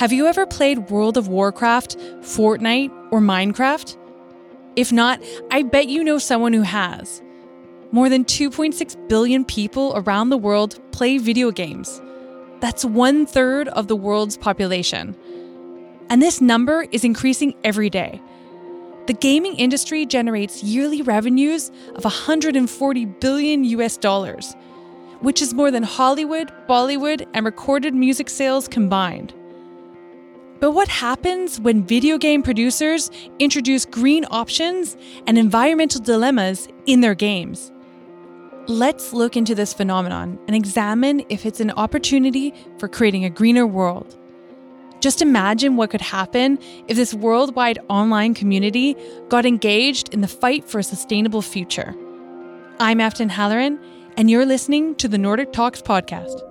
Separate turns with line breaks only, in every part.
Have you ever played World of Warcraft, Fortnite, or Minecraft? If not, I bet you know someone who has. More than 2.6 billion people around the world play video games. That's one third of the world's population. And this number is increasing every day. The gaming industry generates yearly revenues of 140 billion US dollars, which is more than Hollywood, Bollywood, and recorded music sales combined. But what happens when video game producers introduce green options and environmental dilemmas in their games? Let's look into this phenomenon and examine if it's an opportunity for creating a greener world. Just imagine what could happen if this worldwide online community got engaged in the fight for a sustainable future. I'm Afton Halloran, and you're listening to the Nordic Talks podcast.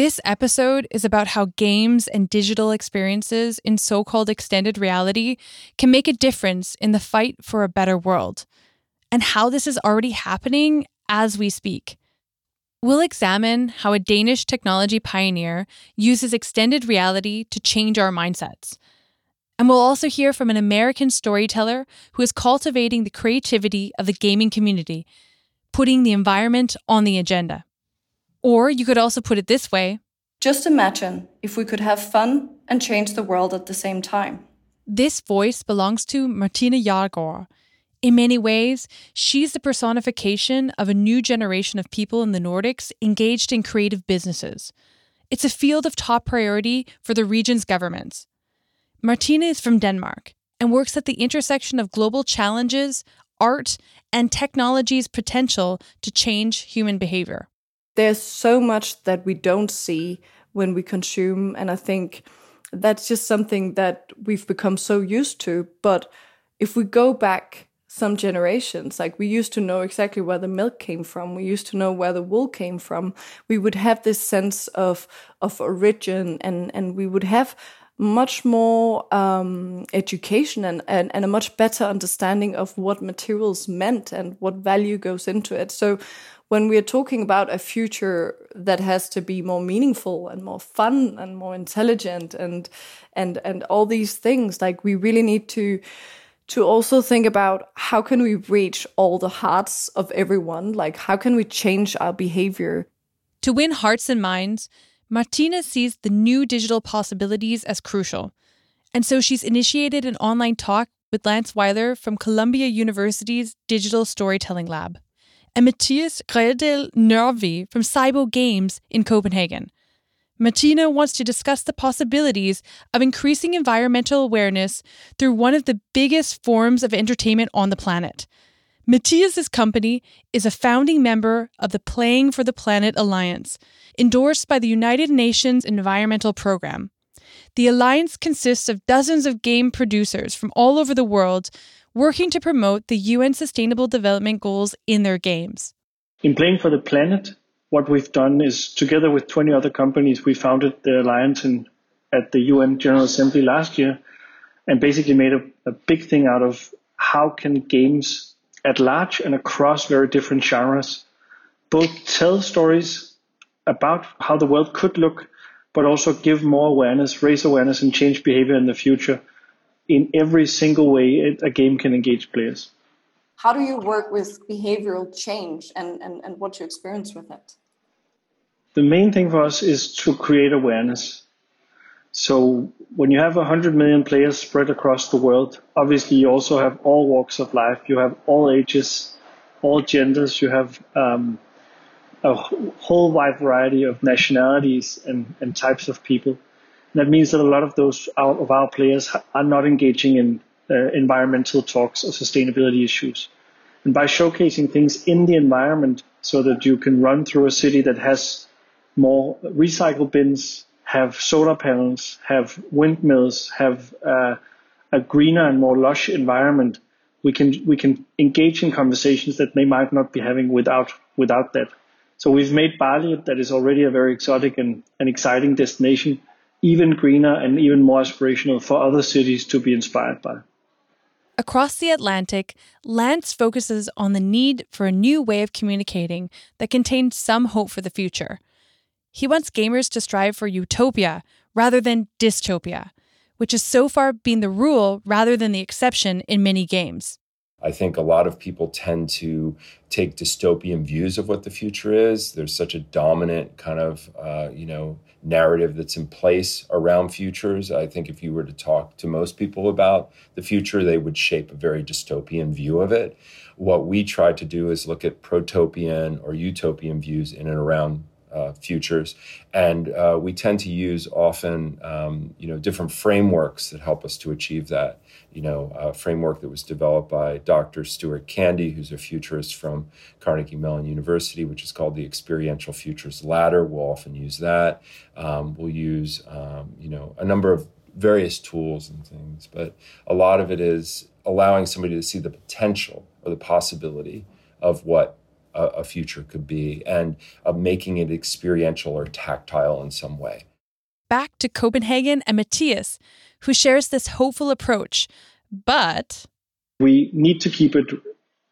This episode is about how games and digital experiences in so called extended reality can make a difference in the fight for a better world, and how this is already happening as we speak. We'll examine how a Danish technology pioneer uses extended reality to change our mindsets. And we'll also hear from an American storyteller who is cultivating the creativity of the gaming community, putting the environment on the agenda. Or you could also put it this way
Just imagine if we could have fun and change the world at the same time.
This voice belongs to Martina Jarlgaard. In many ways, she's the personification of a new generation of people in the Nordics engaged in creative businesses. It's a field of top priority for the region's governments. Martina is from Denmark and works at the intersection of global challenges, art, and technology's potential to change human behavior
there's so much that we don't see when we consume. And I think that's just something that we've become so used to. But if we go back some generations, like we used to know exactly where the milk came from, we used to know where the wool came from, we would have this sense of, of origin and, and we would have much more um, education and, and, and a much better understanding of what materials meant and what value goes into it. So when we're talking about a future that has to be more meaningful and more fun and more intelligent and and and all these things like we really need to to also think about how can we reach all the hearts of everyone? Like how can we change our behavior?
To win hearts and minds martina sees the new digital possibilities as crucial. And so she's initiated an online talk with lance weiler from columbia university's digital storytelling lab and Matthias Gredal Nørvig from SYBO Games in Copenhagen. Martina wants to discuss the possibilities of increasing environmental awareness through one of the biggest forms of entertainment on the planet. Matthias's company is a founding member of the Playing for the Planet Alliance, endorsed by the United Nations Environmental Programme. The alliance consists of dozens of game producers from all over the world working to promote the UN Sustainable Development Goals in their games.
In Playing for the Planet, what we've done is together with 20 other companies, we founded the alliance in, at the UN General Assembly last year and basically made a, a big thing out of how can games at large and across very different genres both tell stories about how the world could look, but also give more awareness, raise awareness, and change behavior in the future in every single way a game can engage players.
How do you work with behavioral change and, and, and what's your experience with it?
The main thing for us is to create awareness. So when you have 100 million players spread across the world, obviously you also have all walks of life. You have all ages, all genders. You have um, a whole wide variety of nationalities and, and types of people. That means that a lot of those of our players are not engaging in uh, environmental talks or sustainability issues. And by showcasing things in the environment so that you can run through a city that has more recycle bins, have solar panels, have windmills, have uh, a greener and more lush environment, we can we can engage in conversations that they might not be having without without that. So we've made Bali, that is already a very exotic and, and exciting destination, even greener and even more aspirational for other cities to be inspired by.
Across the Atlantic, Lance focuses on the need for a new way of communicating that contains some hope for the future. He wants gamers to strive for utopia rather than dystopia, which has so far been the rule rather than the exception in many games.
I think a lot of people tend to take dystopian views of what the future is. There's such a dominant kind of, uh, you know, narrative that's in place around futures. I think if you were to talk to most people about the future, they would shape a very dystopian view of it. What we try to do is look at protopian or utopian views in and around uh, futures, and uh, we tend to use often, um, you know, different frameworks that help us to achieve that. You know, a framework that was developed by Dr. Stuart Candy, who's a futurist from Carnegie Mellon University, which is called the Experiential Futures Ladder. We'll often use that. Um, we'll use, um, you know, a number of various tools and things, but a lot of it is allowing somebody to see the potential or the possibility of what a, a future could be and uh, making it experiential or tactile in some way.
Back to Copenhagen and Matthias, who shares this hopeful approach, but
we need to keep it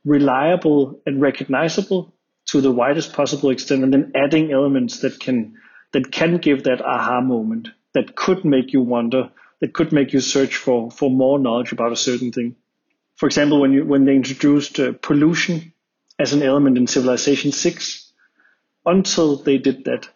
reliable and recognizable to the widest possible extent and then adding elements that can that can give that aha moment that could make you wonder that could make you search for for more knowledge about a certain thing for example when you when they introduced uh, pollution as an element in Civilization 6 until they did that.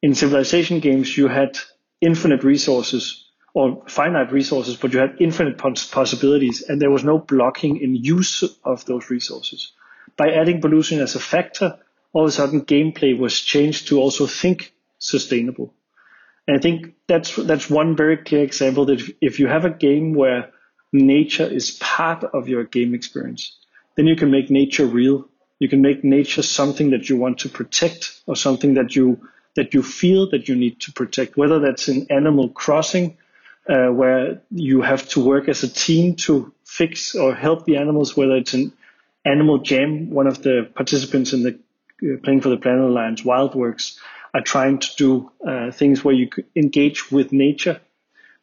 In Civilization games, you had infinite resources or finite resources, but you had infinite possibilities and there was no blocking in use of those resources. By adding pollution as a factor, all of a sudden gameplay was changed to also think sustainable. And I think that's that's one very clear example that if you have a game where nature is part of your game experience, then you can make nature real you can make nature something that you want to protect or something that you that you feel that you need to protect, whether that's in Animal Crossing, uh, where you have to work as a team to fix or help the animals, whether it's in Animal Jam, one of the participants in the uh, playing for the Planet Alliance, Wildworks, are trying to do uh, things where you engage with nature,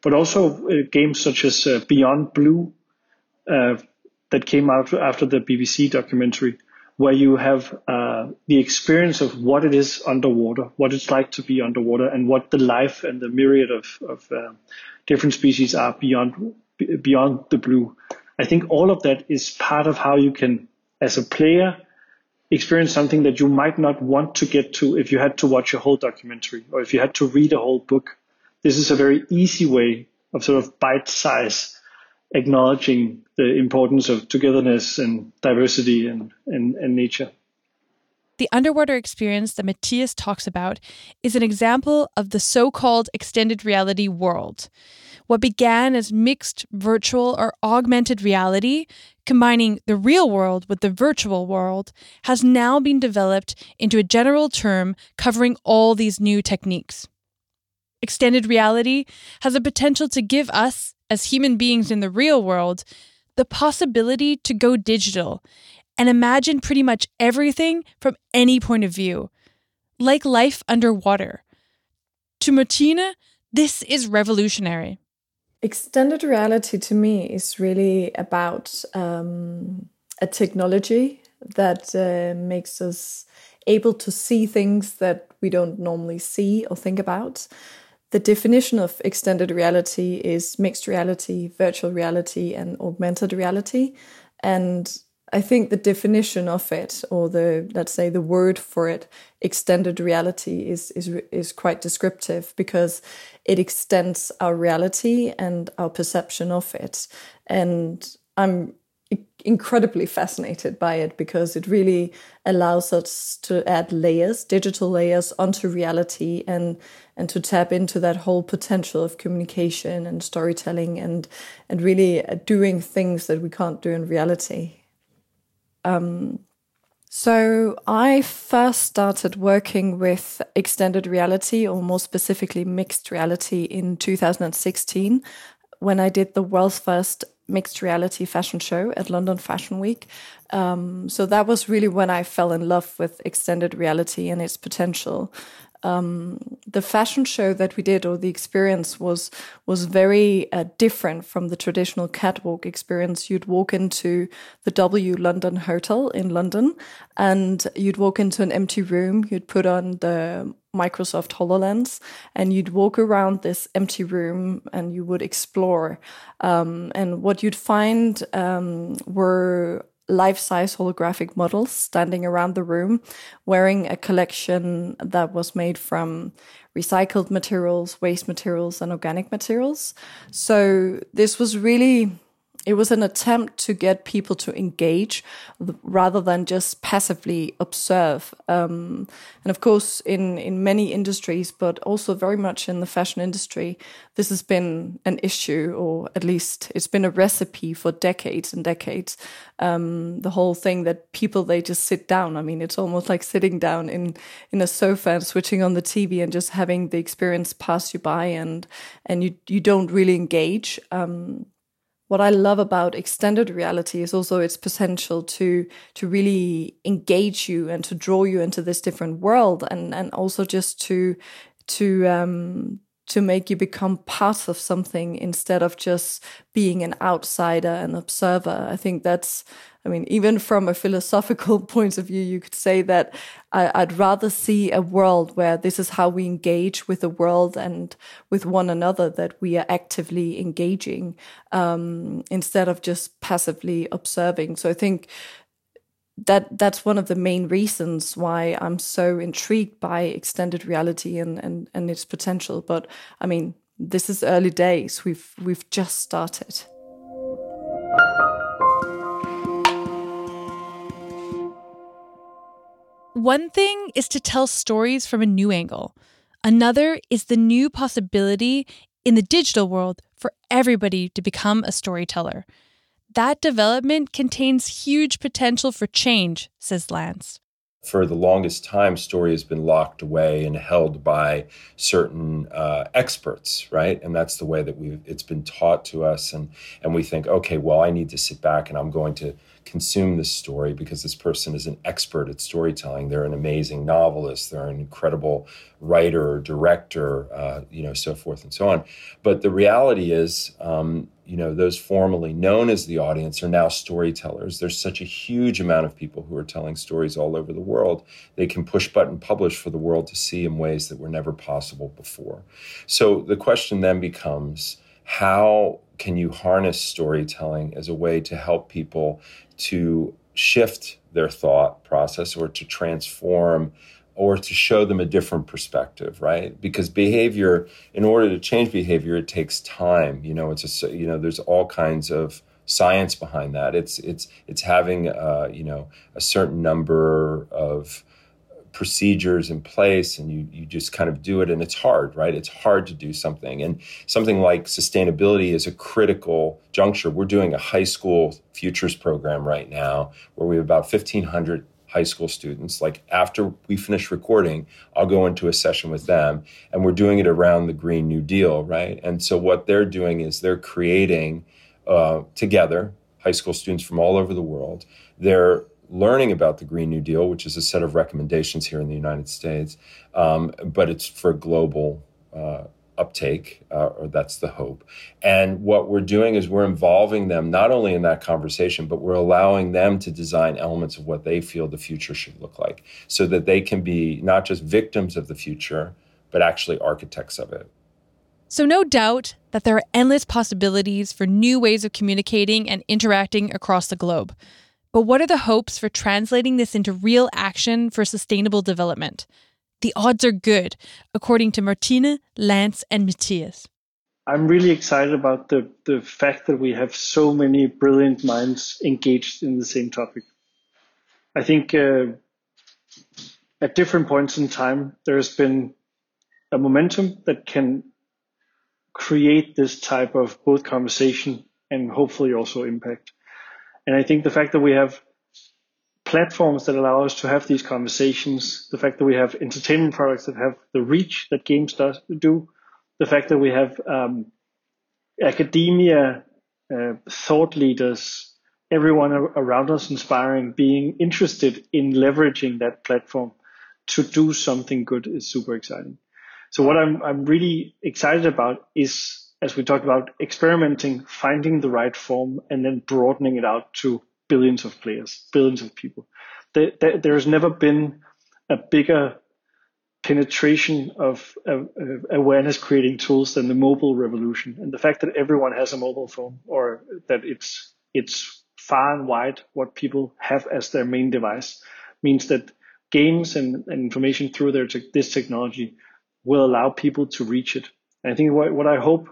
but also uh, games such as uh, Beyond Blue uh, that came out after the BBC documentary where you have uh, the experience of what it is underwater, what it's like to be underwater, and what the life and the myriad of, of uh, different species are beyond beyond the blue. I think all of that is part of how you can, as a player, experience something that you might not want to get to if you had to watch a whole documentary or if you had to read a whole book. This is a very easy way of sort of bite size acknowledging the importance of togetherness and diversity and, and, and nature.
The underwater experience that Matthias talks about is an example of the so called extended reality world. What began as mixed virtual or augmented reality, combining the real world with the virtual world, has now been developed into a general term covering all these new techniques. Extended reality has a potential to give us, as human beings in the real world, the possibility to go digital and imagine pretty much everything from any point of view, like life underwater. To Martina, this is revolutionary.
Extended reality to me is really about um, a technology that uh, makes us able to see things that we don't normally see or think about. The definition of extended reality is mixed reality, virtual reality, and augmented reality. And I think the definition of it, or the let's say the word for it, extended reality, is is is quite descriptive because it extends our reality and our perception of it. And I'm incredibly fascinated by it because it really allows us to add layers, digital layers onto reality and and to tap into that whole potential of communication and storytelling and and really doing things that we can't do in reality. Um, so I first started working with extended reality or more specifically mixed reality in 2016 when I did the world's first mixed reality fashion show at London Fashion Week. Um, so that was really when I fell in love with extended reality and its potential um, the fashion show that we did or the experience was was very uh, different from the traditional catwalk experience. You'd walk into the W London Hotel in London, and you'd walk into an empty room. You'd put on the Microsoft HoloLens, and you'd walk around this empty room and you would explore. Um, and what you'd find um, were life size holographic models standing around the room wearing a collection that was made from recycled materials, waste materials, and organic materials. So this was really it was an attempt to get people to engage rather than just passively observe. Um, and of course, in, in many industries, but also very much in the fashion industry, this has been an issue, or at least it's been a recipe for decades and decades. Um, the whole thing that people they just sit down. I mean, it's almost like sitting down in in a sofa and switching on the TV and just having the experience pass you by, and and you you don't really engage. Um, what I love about extended reality is also its potential to to really engage you and to draw you into this different world and and also just to to um to make you become part of something instead of just being an outsider and observer. I think that's I mean, even from a philosophical point of view, you could say that I, would rather see a world where this is how we engage with the world and with one another, that we are actively engaging um, instead of just passively observing. So I think that that's one of the main reasons why I'm so intrigued by extended reality and, and, and its potential. But I mean, this is early days. We've we've just started.
One thing is to tell stories from a new angle. Another is the new possibility in the digital world for everybody to become a storyteller. That development contains huge potential for change, says Lance
for the longest time, story has been locked away and held by certain uh, experts, right? And that's the way that we it's been taught to us, and and we think, okay, well, I need to sit back and I'm going to consume this story because this person is an expert at storytelling. They're an amazing novelist. They're an incredible writer or director, uh, you know, so forth and so on. But the reality is, um, you know, those formerly known as the audience are now storytellers. There's such a huge amount of people who are telling stories all over the world. They can push button publish for the world to see in ways that were never possible before. So the question then becomes how can you harness storytelling as a way to help people to shift their thought process or to transform or to show them a different perspective, right? Because behavior, in order to change behavior, it takes time. You know, it's a you know, there's all kinds of science behind that. It's it's it's having uh, you know a certain number of procedures in place and you you just kind of do it and it's hard right? It's hard to do something. And something like sustainability is a critical juncture. We're doing a high school futures program right now where we have about 1500 high school students. Like after we finish recording i'll go into a session with them and we're doing it around the green new deal right? And so what they're doing is they're creating uh, together high school students from all over the world. They're learning about the Green New Deal, which is a set of recommendations here in the United States, um, but it's for global uh, uptake, uh, or that's the hope. And what we're doing is we're involving them not only in that conversation, but we're allowing them to design elements of what they feel the future should look like so that they can be not just victims of the future, but actually architects of it.
So, no doubt that there are endless possibilities for new ways of communicating and interacting across the globe. But what are the hopes for translating this into real action for sustainable development? The odds are good, according to Martine, Lance, and Matthias.
I'm really excited about the, the fact that we have so many brilliant minds engaged in the same topic. I think uh, at different points in time, there's been a momentum that can create this type of both conversation and hopefully also impact. And I think the fact that we have platforms that allow us to have these conversations, the fact that we have entertainment products that have the reach that games does do, the fact that we have um, academia uh, thought leaders, everyone around us inspiring, being interested in leveraging that platform to do something good is super exciting. So what I'm I'm really excited about is as we talked about experimenting, finding the right form, and then broadening it out to billions of players, billions of people. There, there, never been a bigger penetration of awareness creating tools than the mobile revolution. And the fact that everyone has a mobile phone or that it's, it's far and wide what people have as their main device means that games and, and information through their te- this technology will allow people to reach it. And I think what, what I hope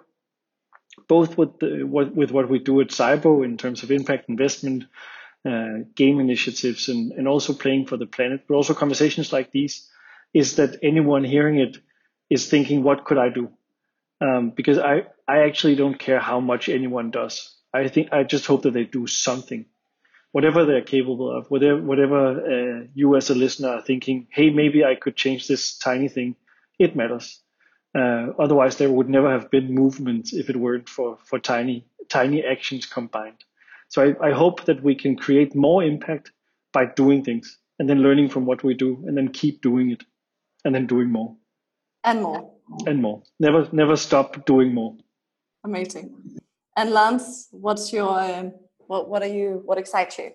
both with the, what, with what we do at SYBO in terms of impact investment, uh, game initiatives, and, and also playing for the planet, but also conversations like these, is that anyone hearing it is thinking, what could I do? Um, because I, I actually don't care how much anyone does. I think I just hope that they do something, whatever they're capable of, whatever, whatever uh, you as a listener are thinking, hey, maybe I could change this tiny thing. It matters. Uh, otherwise, there would never have been movements if it weren't for, for tiny, tiny actions combined. So I, I hope that we can create more impact by doing things and then learning from what we do and then keep doing it and then doing more.
And more.
And more. Never never stop doing more.
Amazing. And lance what's your um, what what are you what excites you?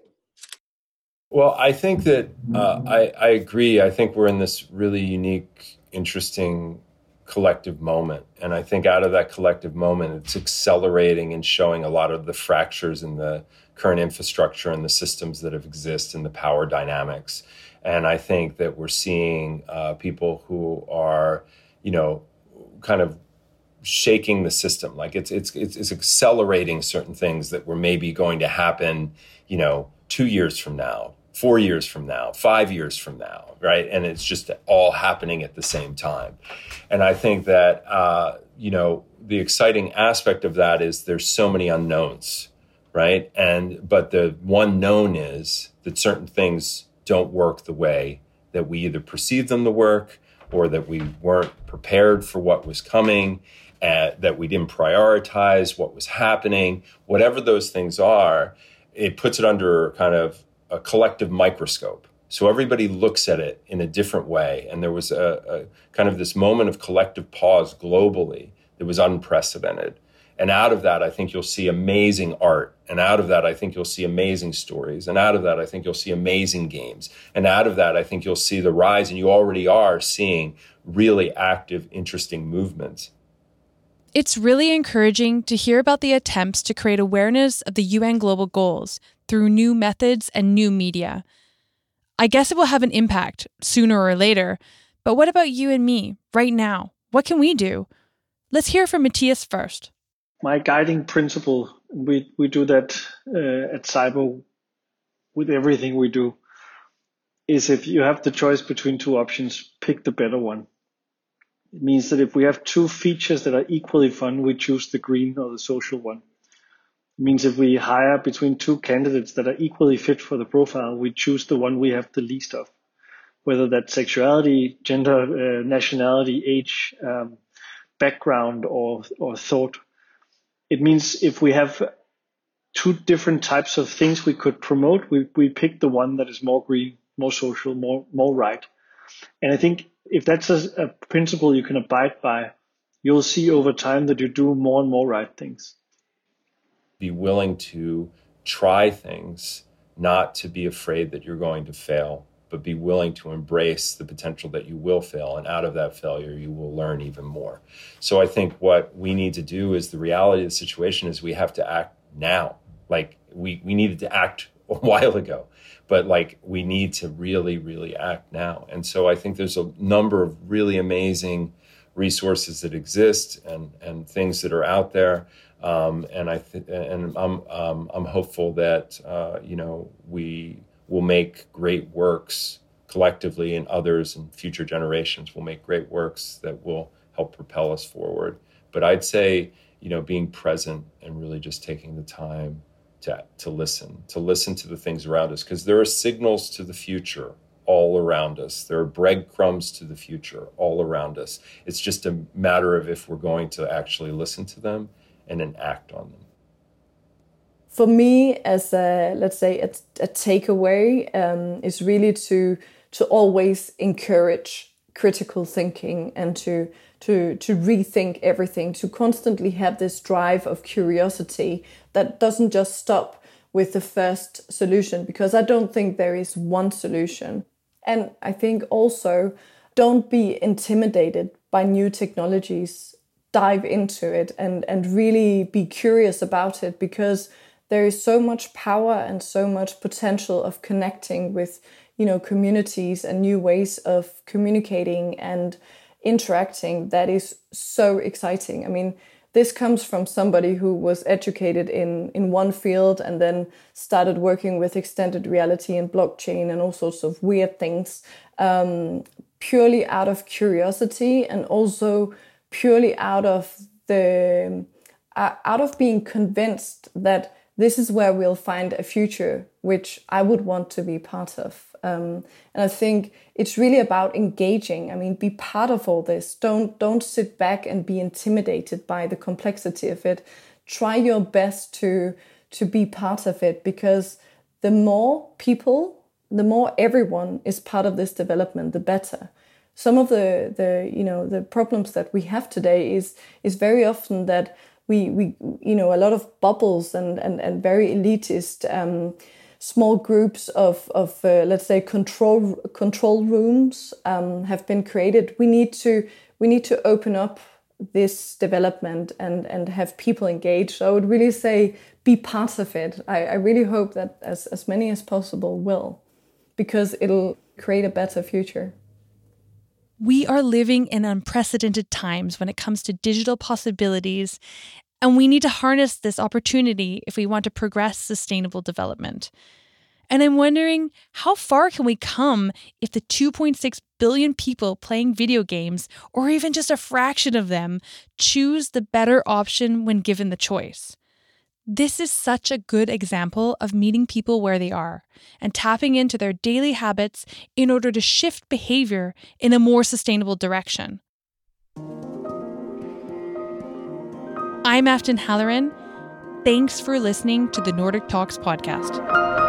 Well i think that uh, I, I agree. I think we're in this really unique interesting collective moment. And i think out of that collective moment it's accelerating and showing a lot of the fractures in the current infrastructure and the systems that have exist and the power dynamics. And I think that we're seeing uh, people who are, you know, kind of shaking the system. Like it's, it's it's it's accelerating certain things that were maybe going to happen, you know, two years from now, four years from now, five years from now, right? And it's just all happening at the same time. And I think that uh, you know the exciting aspect of that is there's so many unknowns, right? And but the one known is that certain things don't work the way that we either perceived them to work or that we weren't prepared for what was coming, uh, that we didn't prioritize what was happening, whatever those things are, it puts it under kind of a collective microscope. So everybody looks at it in a different way. And there was a, a kind of this moment of collective pause globally that was unprecedented. And out of that, I think you'll see amazing art. And out of that, I think you'll see amazing stories. And out of that, I think you'll see amazing games. And out of that, I think you'll see the rise, and you already are seeing really active, interesting movements.
It's really encouraging to hear about the attempts to create awareness of the UN global goals through new methods and new media. I guess it will have an impact sooner or later. But what about you and me right now? What can we do? Let's hear from Matthias first
my guiding principle, we, we do that uh, at SYBO with everything we do, is if you have the choice between two options, pick the better one. It means that if we have two features that are equally fun, we choose the green or the social one. Means if we hire between two candidates that are equally fit for the profile, we choose the one we have the least of. Whether that's sexuality, gender, uh, nationality, age, um, background, or, or thought it means if we have two different types of things we could promote, we, we pick the one that is more green, more social, more, more right. And I think if that's a, a principle you can abide by, you'll see over time that you do more and more right things.
Be willing to try things, not to be afraid that you're going to fail but be willing to embrace the potential that you will fail. And out of that failure, you will learn even more. So I think what we need to do is the reality of the situation is we have to act now. Like we, we needed to act a while ago, but like we need to really, really act now. And so I think there's a number of really amazing resources that exist and, and things that are out there. Um, and I th- and I'm um, I'm hopeful that uh, you know we will make great works collectively, and others and future generations will make great works that will help propel us forward. But I'd say, you know, being present and really just taking the time to, to listen, to listen to the things around us, because there are signals to the future all around us. There are breadcrumbs to the future all around us. It's just a matter of if we're going to actually listen to them and then act on them.
for me, as a let's say a, a takeaway, um, is really to to always encourage critical thinking and to to to rethink everything, to constantly have this drive of curiosity that doesn't just stop with the first solution because I don't think there is one solution. And I think also don't be intimidated by new technologies. Dive into it and, and really be curious about it because there is so much power and so much potential of connecting with you know communities and new ways of communicating and interacting that is so exciting. I mean this comes from somebody who was educated in in one field and then started working with extended reality and blockchain and all sorts of weird things um, purely out of curiosity and also purely out of the uh, out of being convinced that this is where we'll find a future which I would want to be part of. Um, and I think it's really about engaging. I mean, be part of all this. Don't don't sit back and be intimidated by the complexity of it. Try your best to to be part of it because the more people, the more everyone is part of this development, the better. Some of the the you know the problems that we have today is is very often that we we you know a lot of bubbles and and and very elitist. Um, small groups of, of uh, let's say control control rooms um, have been created. We need to we need to open up this development and and have people engaged. So i would really say be part of it. I, I really hope that as, as many as possible will because it'll create a better future
we are living in unprecedented times when it comes to digital possibilities and we need to harness this opportunity if we want to progress sustainable development. And I'm wondering how far can we come if the 2.6 billion people playing video games, or even just a fraction of them, choose the better option when given the choice? This is such a good example of meeting people where they are and tapping into their daily habits in order to shift behavior in a more sustainable direction. I'm Afton Halloran. Thanks for listening to the Nordic Talks podcast.